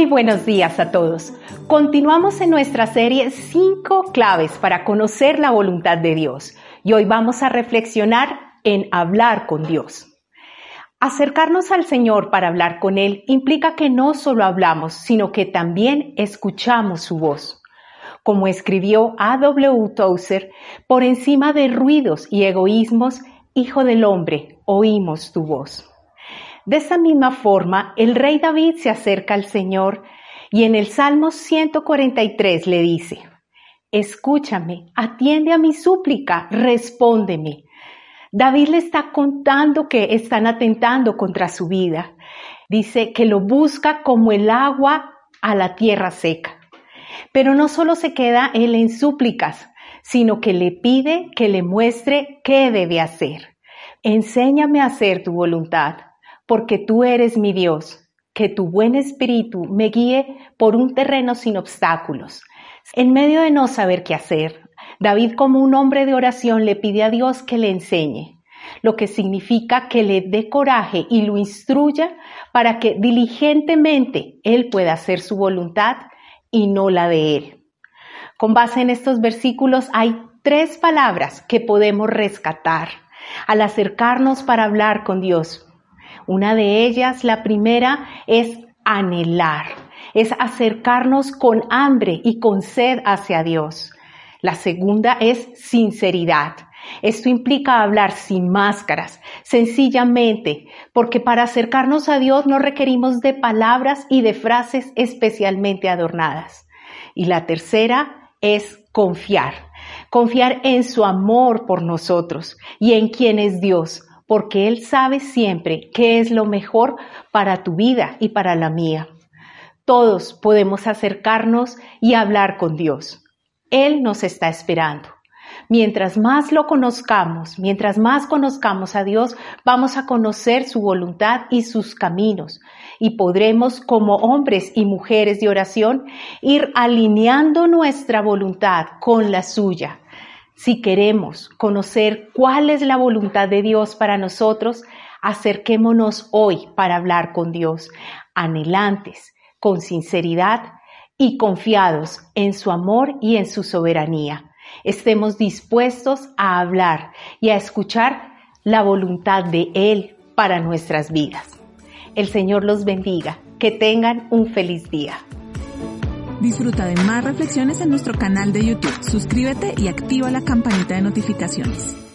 Muy buenos días a todos. Continuamos en nuestra serie 5 claves para conocer la voluntad de Dios y hoy vamos a reflexionar en hablar con Dios. Acercarnos al Señor para hablar con Él implica que no solo hablamos, sino que también escuchamos su voz. Como escribió A.W. Tozer, por encima de ruidos y egoísmos, Hijo del Hombre, oímos tu voz. De esa misma forma, el rey David se acerca al Señor y en el Salmo 143 le dice, Escúchame, atiende a mi súplica, respóndeme. David le está contando que están atentando contra su vida. Dice que lo busca como el agua a la tierra seca. Pero no solo se queda él en súplicas, sino que le pide que le muestre qué debe hacer. Enséñame a hacer tu voluntad porque tú eres mi Dios, que tu buen espíritu me guíe por un terreno sin obstáculos. En medio de no saber qué hacer, David como un hombre de oración le pide a Dios que le enseñe, lo que significa que le dé coraje y lo instruya para que diligentemente él pueda hacer su voluntad y no la de él. Con base en estos versículos hay tres palabras que podemos rescatar al acercarnos para hablar con Dios. Una de ellas, la primera, es anhelar, es acercarnos con hambre y con sed hacia Dios. La segunda es sinceridad. Esto implica hablar sin máscaras, sencillamente, porque para acercarnos a Dios no requerimos de palabras y de frases especialmente adornadas. Y la tercera es confiar, confiar en su amor por nosotros y en quién es Dios, porque Él sabe siempre qué es lo mejor para tu vida y para la mía. Todos podemos acercarnos y hablar con Dios. Él nos está esperando. Mientras más lo conozcamos, mientras más conozcamos a Dios, vamos a conocer su voluntad y sus caminos y podremos como hombres y mujeres de oración ir alineando nuestra voluntad con la suya si queremos conocer cuál es la voluntad de Dios para nosotros, acerquémonos hoy para hablar con Dios, anhelantes, con sinceridad y confiados en su amor y en su soberanía. Estemos dispuestos a hablar y a escuchar la voluntad de Él para nuestras vidas. El Señor los bendiga. Que tengan un feliz día. Disfruta de más reflexiones en nuestro canal de YouTube. Suscríbete y activa la campanita de notificaciones.